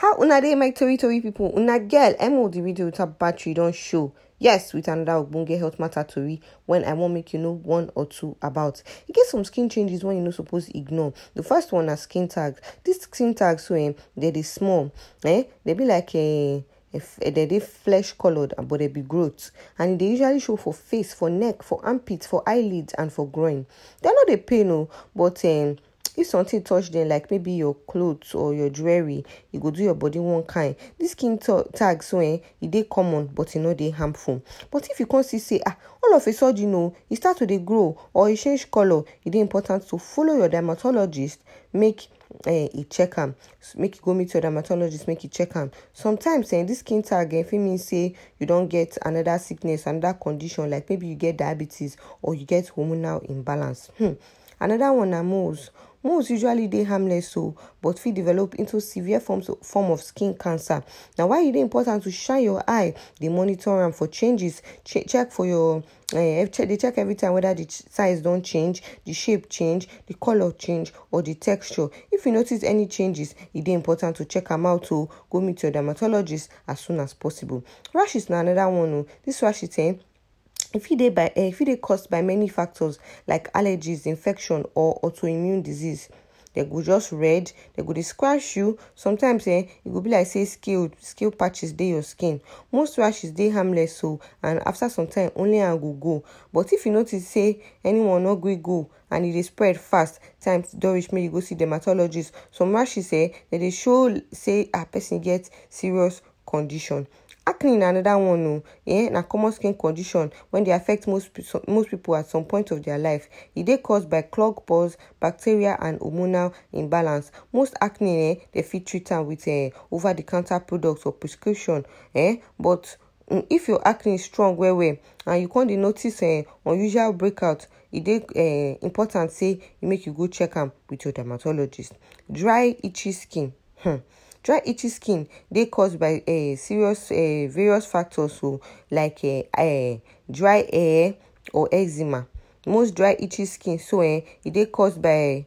How una dey my tori tori people? Una girl Emo the video with her battery don show. Yes, with another ogbonge health matter tori when I wan make you know one or two about. You get some skin changes wey you know supposed to ignore. The first one na skin tags. This skin tags so um, they dey small. Eh? They be like a uh, they dey flesh colored but they be growth and they usually show for face for neck for armpits for eyelids and for groin dem no dey pain o but um, if something touch them like maybe your clothes or your jewelry e go do your body one kind. This skin tag so eh e dey common but e no dey harmful. But if you come see say ah all of a sudden you know e start to dey grow or e change colour e dey important to follow your dermatologist make uh, e check am. Make you go meet your dermatologist make e check am. Sometimes eh, this skin tag eh, fit mean say you don get another sickness another condition like maybe you get diabetes or you get hormonal imbalance. Hmm. another one na moles moles usually dey harmless o but fit develop into severe forms form of skin cancer. Na why e dey important to shine your eye dey monitor am for changes. Ch check for your uh, check dey check every time whether the size don change the shape change the colour change or the texture. If you notice any changes e dey important to check am out o go meet your dermatologist as soon as possible. Rashes na another one o this rashes eh e fit dey by e fit dey caused by many factors like allergies infection or autoimmune disease dem go just red dem go dey scratch you. Sometimes eh e go be like say scale scale patches dey your skin. Most rashes dey harmless o and after some time only am go go but if you notice say anyone no gree go and e dey spread fast time don reach make you go see dermatologist. Some rashes eh dem dey show say ah person get serious condition acne na another one o. Eh na common skin condition wey dey affect most most people at some point of their life. E dey caused by clogged pores bacteria and hormonal imbalance. Most acne eh dey fit treat am with eh over the counter products or prescription eh? But if your acne strong well well and you come dey notice eh unusual breakout e dey eh important say make you go check am with your dermatologist. Dry itchy skin hmm. Dry itchy skin dey caused by uh, serious uh, various factors so like uh, uh, dry hair or eczema most dry itchy skin so eh, e caused by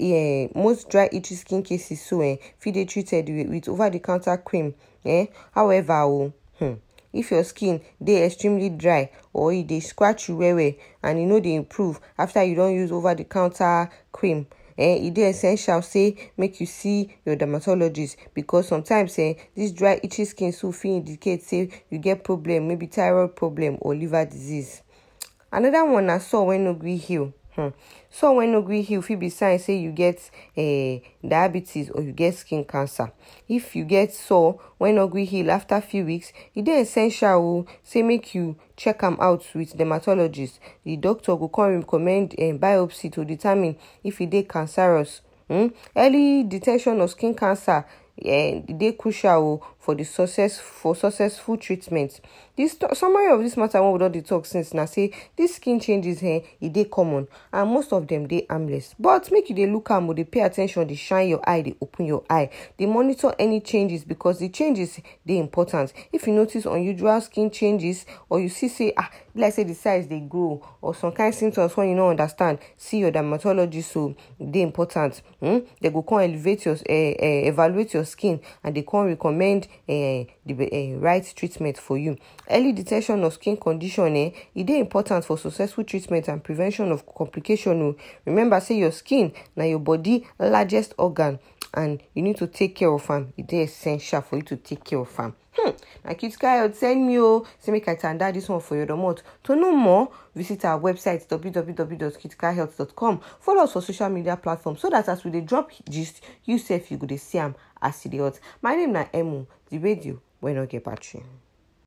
uh, most dry itchy skin cases so eh, fit dey treated with, with over the counter cream eh? however o hmm, if your skin dey extremely dry or dey scratch you well well and e no dey improve after you don use over the counter cream eh, e dey essential say make you see your dermatologist. Because sometimes eh, this dry itchy skin so fit indicate say you get problem maybe thyroid problem or liver disease. Another one na sore wey no gree heal hmm. sore wey no gree heal fit be sign say you get uh, diabetes or you get skin cancer. If you get sore wey no gree heal. After few weeks e dey essential o say make you check am out with dermatologist. The doctor go come recommend um, biopsy to determine if e dey cancerous. Um, early detection of skin cancer e dey crucial o for the success for successful treatment. This summary of this matter wey we don dey talk since na say this skin changes eh e common and most of them dey harmless. But make you dey look am o dey pay at ten tion dey shine your eye dey open your eye. Dey monitor any changes because the changes dey important. If you notice unusual skin changes or you see say ah be like say the size dey grow or some kind symptoms wey you no understand see your dermatologist o e dey important. Hmm? dem go come elevate your uh, uh, evaluate your skin and dey come recommend the uh, right treatment for you. Early detection of skin condition eh e dey important for successful treatment and prevention of complication o remember say your skin na your body largest organ and you need to take care of am. E dey essential for you to take care of am. Hmm. Na critical health send me o. Say make i tanda this one for your domot. To know more visit our website www.criticalhealth.com follow us for social media platforms so that as we dey drop gist you sef you go dey see am as e dey hot. My name na emu the radio wey no get battery.